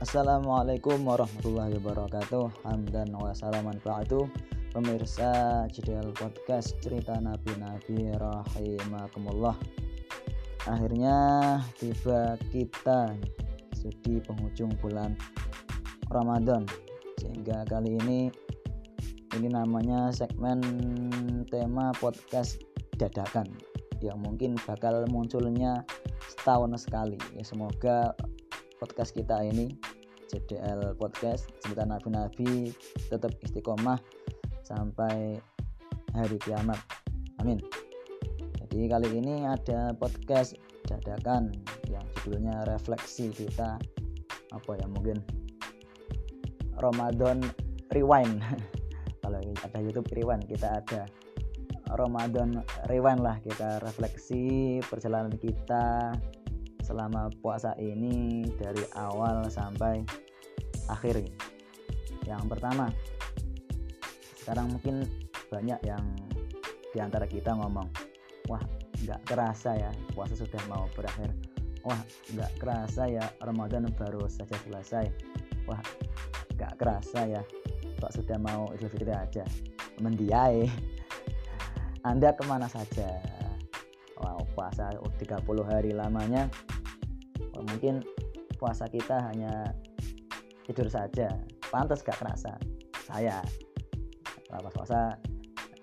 Assalamualaikum warahmatullahi wabarakatuh. Hamdan wa salaman ba'du Pemirsa JDL Podcast Cerita Nabi-Nabi Rahimakumullah. Akhirnya tiba kita di penghujung bulan Ramadan. Sehingga kali ini Ini namanya segmen tema podcast dadakan Yang mungkin bakal munculnya setahun sekali. Ya semoga podcast kita ini JDL Podcast cerita nabi-nabi tetap istiqomah sampai hari kiamat. Amin. Jadi kali ini ada podcast dadakan yang judulnya refleksi kita. Apa ya mungkin Ramadan Rewind. Kalau ada YouTube Rewind kita ada Ramadan Rewind lah kita refleksi perjalanan kita selama puasa ini dari awal sampai akhir. Yang pertama sekarang mungkin banyak yang di antara kita ngomong wah nggak kerasa ya puasa sudah mau berakhir. Wah nggak kerasa ya Ramadan baru saja selesai. Wah nggak kerasa ya kok sudah mau Idul Fitri aja. Mendiai anda ke mana saja? Wow puasa 30 hari lamanya. Mungkin puasa kita hanya tidur saja. Pantas gak kerasa. Saya pas puasa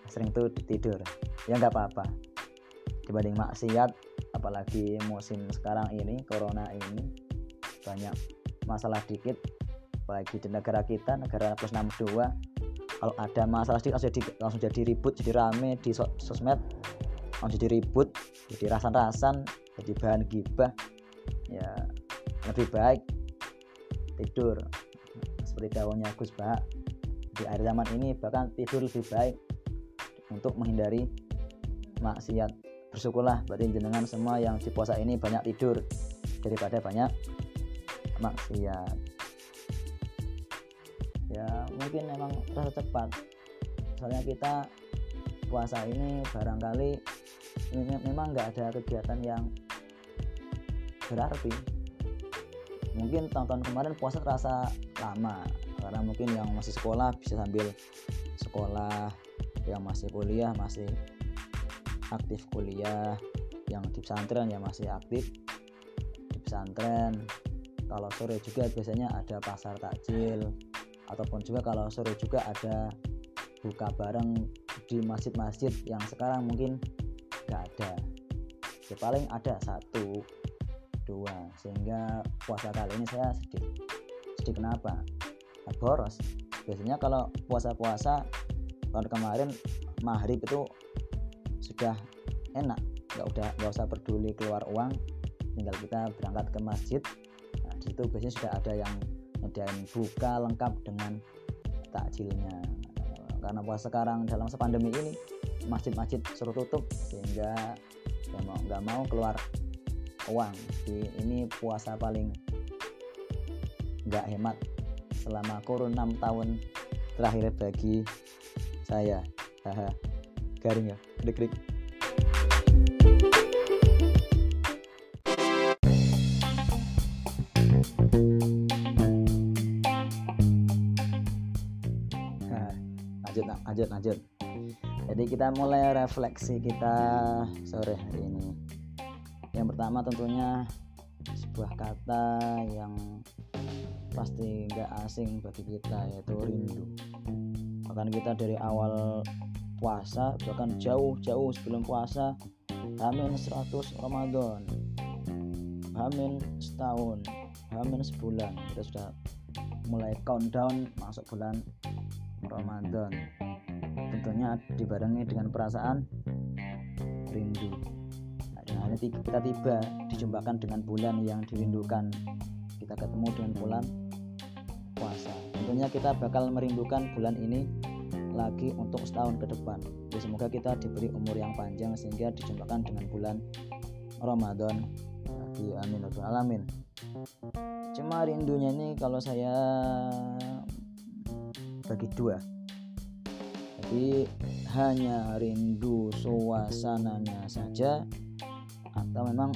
sering tuh tidur. Ya nggak apa-apa. Dibanding maksiat apalagi musim sekarang ini corona ini banyak masalah dikit. Apalagi di negara kita negara plus 62 kalau ada masalah sedikit langsung jadi, langsung jadi ribut jadi rame di sosmed langsung jadi ribut jadi rasan-rasan jadi bahan gibah ya lebih baik tidur. Seperti daunnya Gus Bah di akhir zaman ini bahkan tidur lebih baik untuk menghindari maksiat. Bersyukurlah berarti jenengan semua yang di puasa ini banyak tidur daripada banyak maksiat. Ya mungkin memang terasa cepat. Soalnya kita puasa ini barangkali memang nggak ada kegiatan yang berarti mungkin tahun-tahun kemarin puasa terasa lama karena mungkin yang masih sekolah bisa sambil sekolah yang masih kuliah masih aktif kuliah yang di pesantren ya masih aktif di pesantren. Kalau sore juga biasanya ada pasar takjil ataupun juga kalau sore juga ada buka bareng di masjid-masjid yang sekarang mungkin nggak ada. Ya paling ada satu dua sehingga puasa kali ini saya sedih. Sedih kenapa? Nah, boros. Biasanya kalau puasa-puasa tahun kemarin maghrib itu sudah enak. Nggak udah nggak usah peduli keluar uang tinggal kita berangkat ke masjid. Nah, di situ biasanya sudah ada yang nyediain buka lengkap dengan takjilnya. Karena puasa sekarang dalam masa pandemi ini masjid-masjid suruh tutup sehingga ya mau nggak mau keluar uang ini puasa paling nggak hemat selama kurun 6 tahun terakhir bagi saya. Haha garing ya klik lanjut lanjut lanjut. Jadi kita mulai refleksi kita sore hari ini yang pertama tentunya sebuah kata yang pasti nggak asing bagi kita yaitu rindu. Bahkan kita dari awal puasa bahkan jauh-jauh sebelum puasa Hamin 100 Ramadan. Hamin setahun Hamin sebulan. Kita sudah mulai countdown masuk bulan Ramadan. Tentunya dibarengi dengan perasaan rindu nah, dengan ini kita tiba dijumpakan dengan bulan yang dirindukan. Kita ketemu dengan bulan puasa. Tentunya kita bakal merindukan bulan ini lagi untuk setahun ke depan. Ya semoga kita diberi umur yang panjang sehingga dijumpakan dengan bulan Ramadan. Lagi amin alamin. Cuma rindunya ini kalau saya bagi dua. Jadi hanya rindu suasananya saja atau memang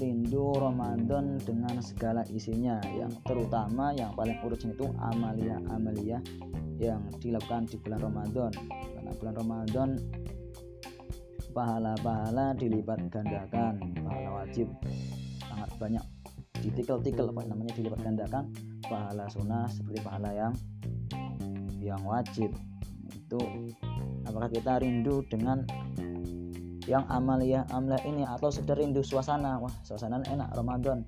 rindu Ramadan dengan segala isinya. Yang terutama yang paling urgent itu amalia-amalia yang dilakukan di bulan Ramadan. Karena bulan Ramadan pahala-pahala dilipat gandakan pahala wajib. Sangat banyak ditikel-tikel apa namanya dilipat gandakan. Pahala sunnah seperti pahala yang yang wajib. Itu apakah kita rindu dengan yang amalia amalia ini atau sekedar rindu suasana. Wah suasana enak Ramadan.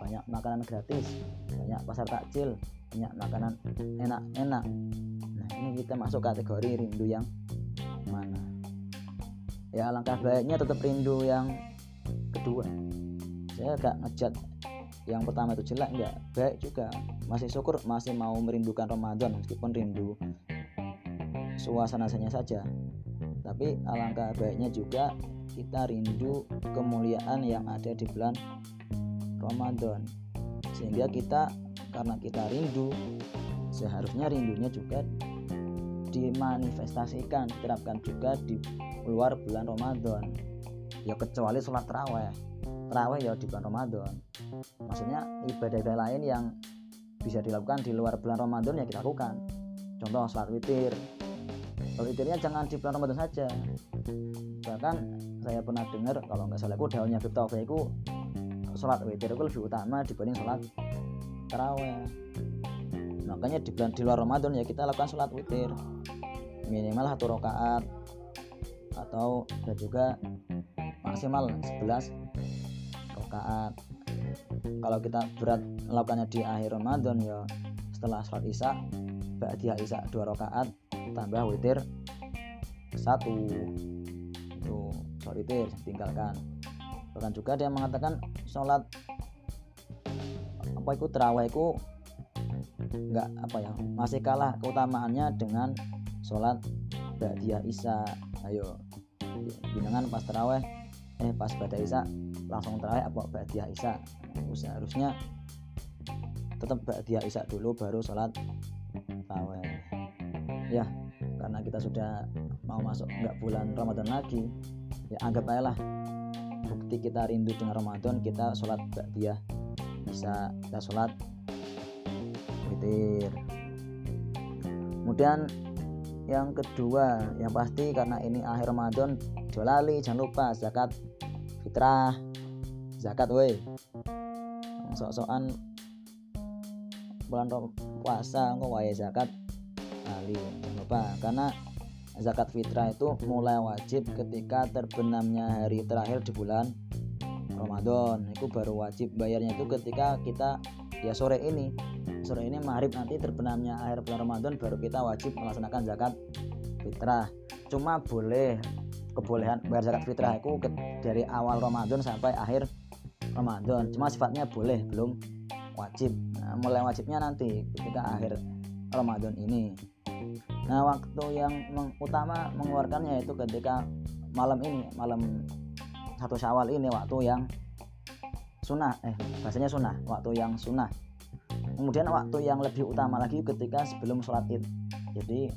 Banyak makanan gratis banyak pasar takjil banyak makanan enak-enak. Nah ini kita masuk kategori rindu yang mana? Ya alangkah baiknya tetap rindu yang kedua. Saya gak ngejat yang pertama itu jelek enggak baik juga. Masih syukur masih mau merindukan Ramadan meskipun rindu suasana saja tapi alangkah baiknya juga kita rindu kemuliaan yang ada di bulan Ramadan. Sehingga kita karena kita rindu seharusnya rindunya juga dimanifestasikan diterapkan juga di luar bulan Ramadan. Ya kecuali sholat terawih. Terawih ya di bulan Ramadan. Maksudnya ibadah-ibadah lain yang bisa dilakukan di luar bulan Ramadan ya kita lakukan. Contoh sholat witir witirnya jangan di bulan Ramadan saja. Bahkan saya pernah dengar kalau nggak salah aku daunnya Biptaufah itu sholat witir itu lebih utama dibanding sholat taraweh. Makanya di bulan di luar Ramadan ya kita lakukan sholat witir. Minimal satu rakaat atau dan juga maksimal 11 rakaat. Kalau kita berat melakukannya di akhir Ramadan ya setelah sholat isya ba'diyah isya dua rakaat tambah witir satu. Itu sholat witir tinggalkan. Bahkan juga dia mengatakan sholat apa itu terawih itu enggak apa ya masih kalah keutamaannya dengan sholat ba'diyah isya. Ayo binangan pas terawih eh pas pada isya langsung terawih apa ba'diyah isya? Seharusnya tetap ba'diyah isya dulu baru sholat terawih. ya karena kita sudah mau masuk nggak bulan Ramadan lagi ya anggap aja lah bukti kita rindu dengan Ramadan kita sholat dia bisa kita sholat witir. Kemudian yang kedua yang pasti karena ini akhir Ramadan jolali jangan lupa zakat fitrah zakat woi sok-sokan bulan puasa kok wae zakat jangan lupa karena zakat fitrah itu mulai wajib ketika terbenamnya hari terakhir di bulan Ramadan. Itu baru wajib bayarnya itu ketika kita ya sore ini. Sore ini maghrib nanti terbenamnya akhir bulan Ramadan baru kita wajib melaksanakan zakat fitrah. Cuma boleh kebolehan bayar zakat fitrah itu dari awal Ramadan sampai akhir Ramadan. Cuma sifatnya boleh belum wajib. Nah, mulai wajibnya nanti ketika akhir Ramadan ini Nah waktu yang utama mengeluarkannya itu ketika malam ini malam satu syawal ini waktu yang sunnah eh bahasanya sunnah waktu yang sunnah. Kemudian waktu yang lebih utama lagi ketika sebelum sholat id. Jadi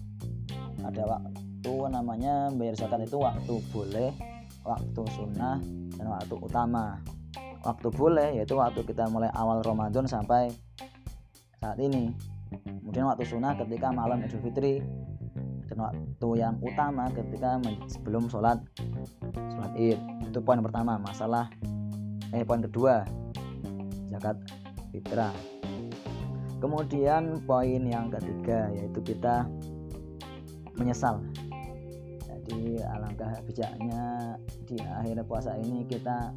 ada waktu namanya bayar zakat itu waktu boleh waktu sunnah dan waktu utama. Waktu boleh yaitu waktu kita mulai awal Ramadan sampai saat ini kemudian waktu sunnah ketika malam Idul Fitri dan waktu yang utama ketika sebelum sholat sholat id. Itu poin pertama masalah eh poin kedua zakat fitrah. Kemudian poin yang ketiga yaitu kita menyesal. Jadi alangkah bijaknya di akhir puasa ini kita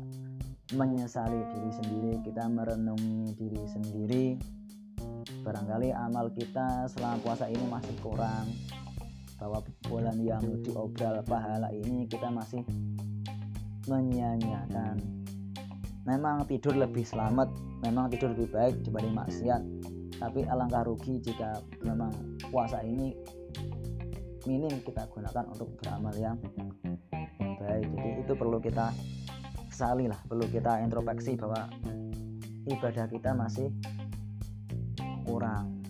menyesali diri sendiri kita merenungi diri sendiri barangkali amal kita selama puasa ini masih kurang. Bahwa bulan yang diobral pahala ini kita masih menyia-nyiakan. Memang tidur lebih selamat memang tidur lebih baik dibanding maksiat. Tapi alangkah rugi jika memang puasa ini minim kita gunakan untuk beramal yang baik. Jadi itu perlu kita kesali lah perlu kita introspeksi bahwa ibadah kita masih kurang.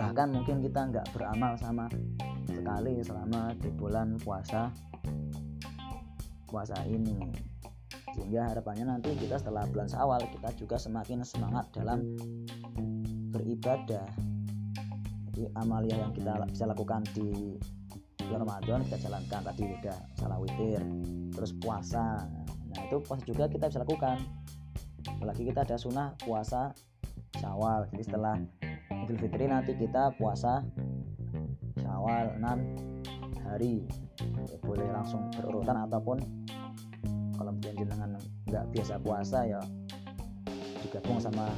Bahkan mungkin kita nggak beramal sama sekali selama di bulan puasa puasa ini. Sehingga harapannya nanti kita setelah bulan Syawal kita juga semakin semangat dalam beribadah. Jadi amalia yang kita bisa lakukan di bulan Ramadan kita jalankan. Tadi udah salah witir terus puasa. Nah itu puasa juga kita bisa lakukan. Apalagi kita ada sunnah puasa Syawal. Jadi setelah Idul Fitri nanti kita puasa Syawal 6 hari. Ya, boleh langsung berurutan ataupun kalau mungkin jenengan nggak biasa puasa ya digabung sama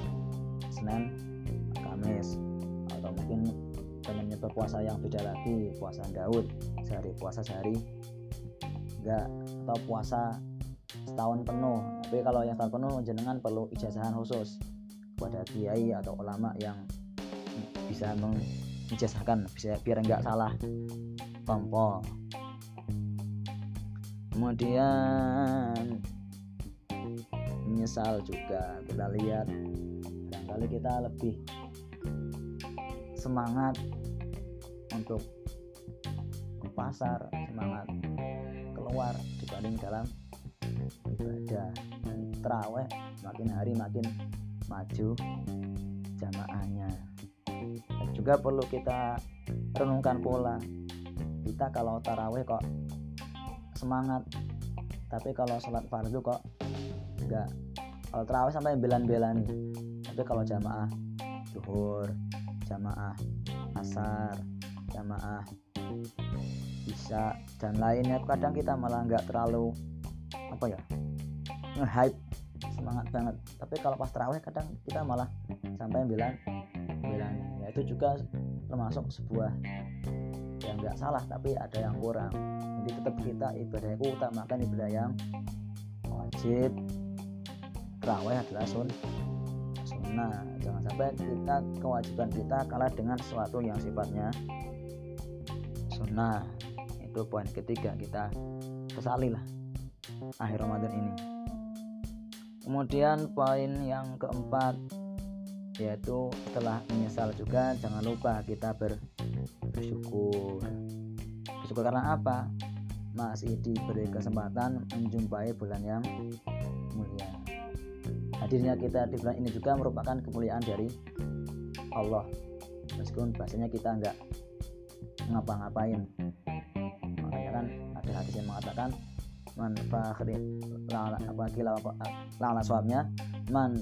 Senin Kamis atau mungkin pengen nyoba puasa yang beda lagi puasa Daud sehari puasa sehari enggak atau puasa setahun penuh. Tapi kalau yang setahun penuh jenengan perlu ijazahan khusus kepada kiai atau ulama yang bisa mengijazahkan bisa biar enggak salah tompo. Kemudian menyesal juga kita lihat. Barangkali kita lebih semangat untuk ke pasar semangat keluar dibanding dalam ibadah. Dan terawih makin hari makin maju jamaahnya. Juga perlu kita renungkan pola. Kita kalau taraweh kok semangat tapi kalau sholat fardu kok enggak kalau terawih sampai belan-belan. Tapi kalau jamaah duhur jamaah asar jamaah bisa dan lainnya kadang kita malah nggak terlalu apa ya nge-hype semangat banget. Tapi kalau pas terawih kadang kita malah sampai bilang bilang ya itu juga termasuk sebuah yang nggak salah tapi ada yang kurang. Jadi tetap kita ibadah itu utamakan ibadah yang wajib. Terawih adalah sun sunnah. Jangan sampai kita kewajiban kita kalah dengan sesuatu yang sifatnya sunnah. Itu poin ketiga kita kesali lah akhir Ramadan ini kemudian poin yang keempat yaitu setelah menyesal juga jangan lupa kita ber, bersyukur. Bersyukur karena apa? Masih diberi kesempatan menjumpai bulan yang mulia. Hadirnya kita di bulan ini juga merupakan kemuliaan dari Allah. Meskipun bahasanya kita nggak ngapa-ngapain. Makanya kan ada hadis yang mengatakan man fakhri apa kila suapnya. Man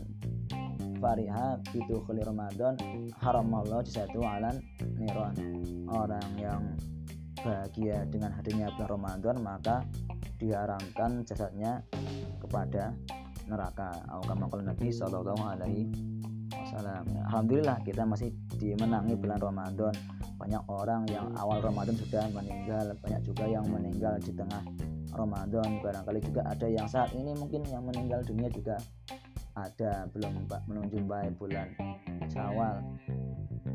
fariha itu khuli Ramadan haram Allah satu alan niron orang yang bahagia dengan hadirnya bulan Ramadan maka diharamkan jasadnya kepada neraka. Kama Nabi Sallallahu Alaihi Wasallam. Alhamdulillah kita masih dimenangi bulan Ramadan. Banyak orang yang awal Ramadan sudah meninggal banyak juga yang meninggal di tengah Ramadan barangkali juga ada yang saat ini mungkin yang meninggal dunia juga ada belum menjumpai bulan Syawal.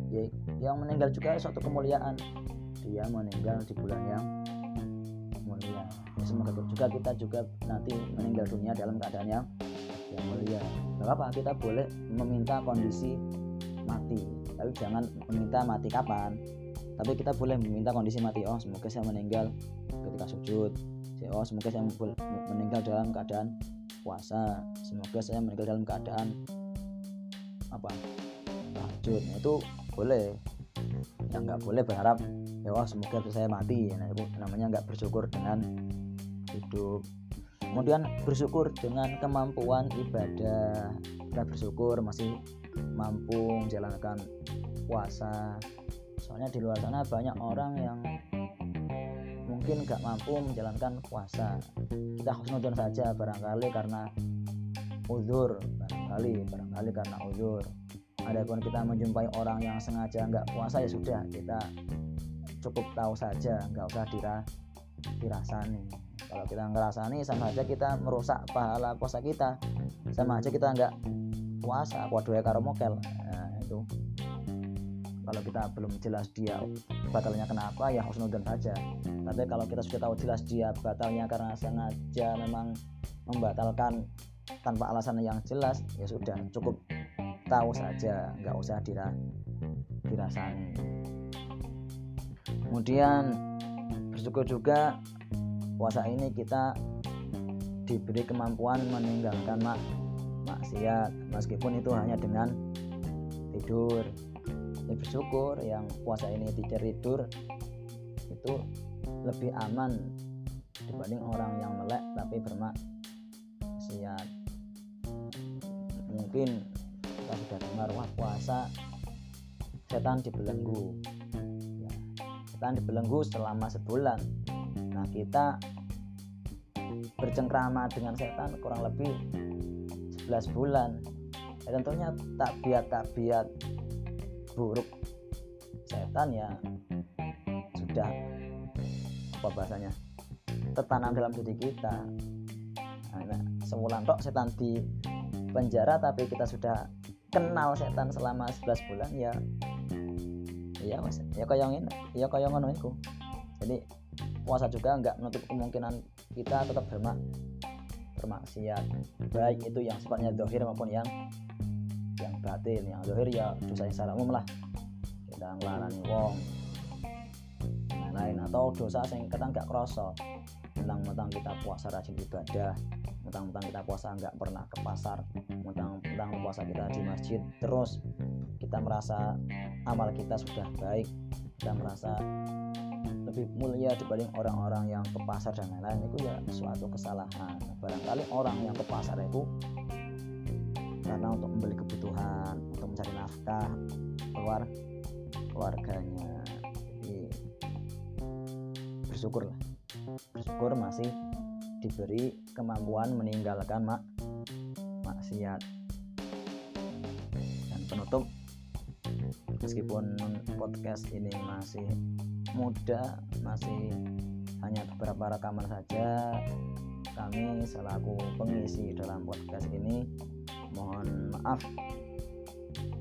Ya, yang meninggal juga suatu kemuliaan. Dia meninggal di bulan yang mulia. Ya, semoga juga kita juga nanti meninggal dunia dalam keadaan yang yang mulia. Gak apa kita boleh meminta kondisi mati. Tapi jangan meminta mati kapan. Tapi kita boleh meminta kondisi mati. Oh semoga saya meninggal ketika sujud oh semoga saya meninggal dalam keadaan puasa. Semoga saya meninggal dalam keadaan apa? Tahajud itu boleh. Yang nggak boleh berharap ya wah semoga saya mati. Nah itu namanya nggak bersyukur dengan hidup. Kemudian bersyukur dengan kemampuan ibadah. Kita bersyukur masih mampu menjalankan puasa. Soalnya di luar sana banyak orang yang mungkin gak mampu menjalankan puasa. Kita harus nonton saja barangkali karena uzur barangkali barangkali karena uzur. Adapun kita menjumpai orang yang sengaja nggak puasa ya sudah kita cukup tahu saja nggak usah dira dirasani. Kalau kita ngerasani sama aja kita merusak pahala puasa kita. Sama aja kita nggak puasa waduh ya karo mokel. Nah, itu kalau kita belum jelas dia batalnya kenapa ya harus nonton saja. Tapi kalau kita sudah tahu jelas dia batalnya karena sengaja memang membatalkan tanpa alasan yang jelas ya sudah cukup tahu saja. Nggak usah dira dirasani kemudian bersyukur juga puasa ini kita diberi kemampuan meninggalkan mak maksiat. Meskipun itu hanya dengan tidur ya bersyukur yang puasa ini tidak tidur itu lebih aman dibanding orang yang melek tapi bermaksiat. Mungkin kita sudah dengar wah puasa setan dibelenggu. Ya, setan dibelenggu selama sebulan. Nah kita bercengkrama dengan setan kurang lebih 11 bulan. Ya, tentunya tabiat-tabiat buruk. Setan ya sudah apa bahasanya tertanam dalam diri kita. Nah, sebulan tok setan di penjara tapi kita sudah kenal setan selama 11 bulan ya iya mas. Ya ini ya kayak itu. Jadi puasa juga nggak menutup kemungkinan kita tetap bermak bermaksiat baik itu yang sifatnya dohir maupun yang yang batin yang dohir ya dosa yang secara umum lah. Kita ngelarani wong lain atau dosa yang kita nggak kroso. Mentang-mentang kita puasa rajin ibadah mentang-mentang kita puasa nggak pernah ke pasar mentang-mentang puasa kita di masjid terus kita merasa amal kita sudah baik kita merasa lebih mulia dibanding orang-orang yang ke pasar dan lain-lain itu ya suatu kesalahan. Barangkali orang yang ke pasar itu karena untuk membeli kebutuhan nafkah keluar keluarganya. Jadi bersyukur lah. Bersyukur masih diberi kemampuan meninggalkan mak maksiat dan penutup. Meskipun podcast ini masih muda masih hanya beberapa rekaman saja kami selaku pengisi dalam podcast ini mohon maaf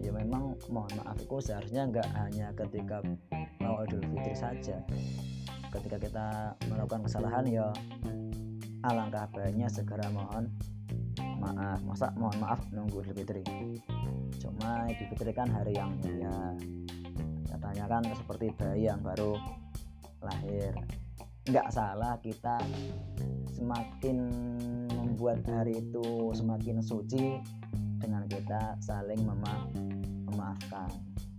ya memang mohon maaf itu seharusnya nggak hanya ketika mau Idul Fitri saja. Ketika kita melakukan kesalahan ya alangkah baiknya segera mohon maaf. Masa mohon maaf nunggu Idul Fitri? Cuma Idul Fitri kan hari yang mulia. Katanya kan seperti bayi yang baru lahir. Nggak salah kita semakin membuat hari itu semakin suci dengan kita saling mema memaafkan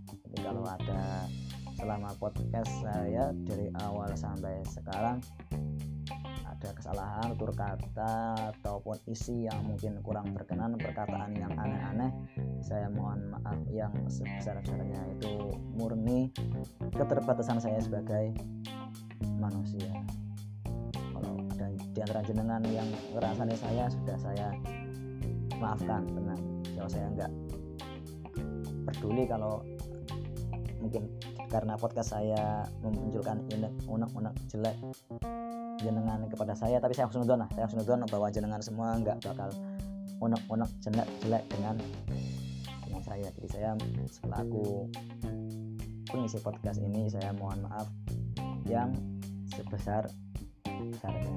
jadi kalau ada selama podcast saya dari awal sampai sekarang ada kesalahan tutur kata ataupun isi yang mungkin kurang berkenan perkataan yang aneh-aneh saya mohon maaf yang sebesar-besarnya. Itu murni keterbatasan saya sebagai manusia. Kalau ada di antara jenengan yang ngerasani saya sudah saya maafkan. Tenang kalau saya enggak peduli kalau mungkin karena podcast saya memunculkan unek-unek jelek jenengan kepada saya tapi saya husnudon lah saya husnudon bahwa jenengan semua nggak bakal unek-unek jelek jelek dengan dengan saya. Jadi saya selaku pengisi podcast ini saya mohon maaf yang sebesar besarnya.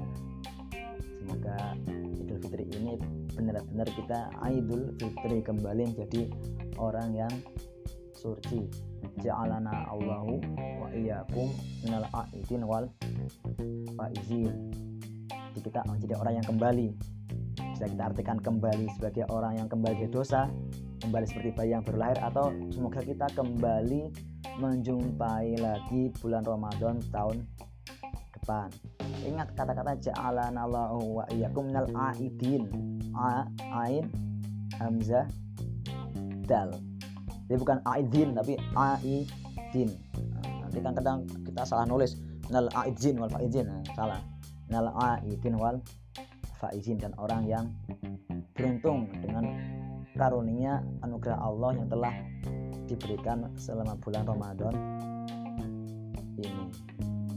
Semoga Idul Fitri ini benar-benar kita Idul Fitri kembali menjadi orang yang suci. Ja'alana Allahu wa iyyakum minal a'idin wal faizin. Jadi kita menjadi orang yang kembali. Bisa kita artikan kembali sebagai orang yang kembali ke dosa kembali seperti bayi yang baru lahir atau semoga kita kembali menjumpai lagi bulan Ramadan tahun depan. Ingat kata-kata ja'alana Allahu wa iyyakum minal a'idin ain hamzah dal. Jadi bukan aidin tapi aidin nah, nanti kan kadang kita salah nulis nal aidin wal faizin nah, salah. Nal aidin wal faizin dan orang yang beruntung dengan karunia anugerah Allah yang telah diberikan selama bulan Ramadan ini.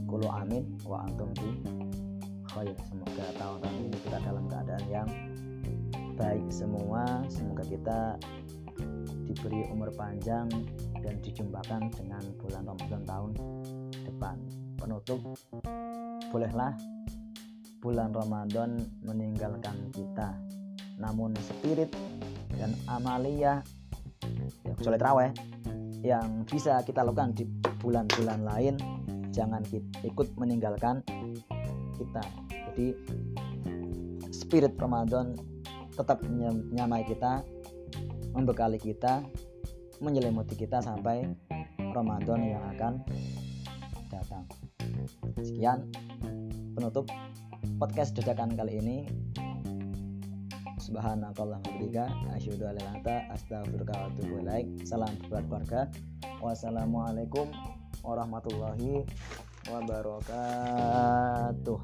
Kulu amin wa antum di khair. Semoga tahun-tahun ini kita dalam keadaan yang baik semua. Semoga kita diberi umur panjang dan dijumpakan dengan bulan Ramadan tahun depan. Penutup, bolehlah bulan Ramadan meninggalkan kita. Namun spirit dan amalia ya kecuali terawih yang bisa kita lakukan di bulan-bulan lain jangan ikut meninggalkan kita. Jadi spirit Ramadan tetap menyamai kita membekali kita menyelimuti kita sampai Ramadan yang akan datang. Sekian penutup podcast dadakan kali ini. Subhanakallah wa asyhadu an la astaghfiruka wa atubu salam buat keluarga wassalamualaikum warahmatullahi wabarakatuh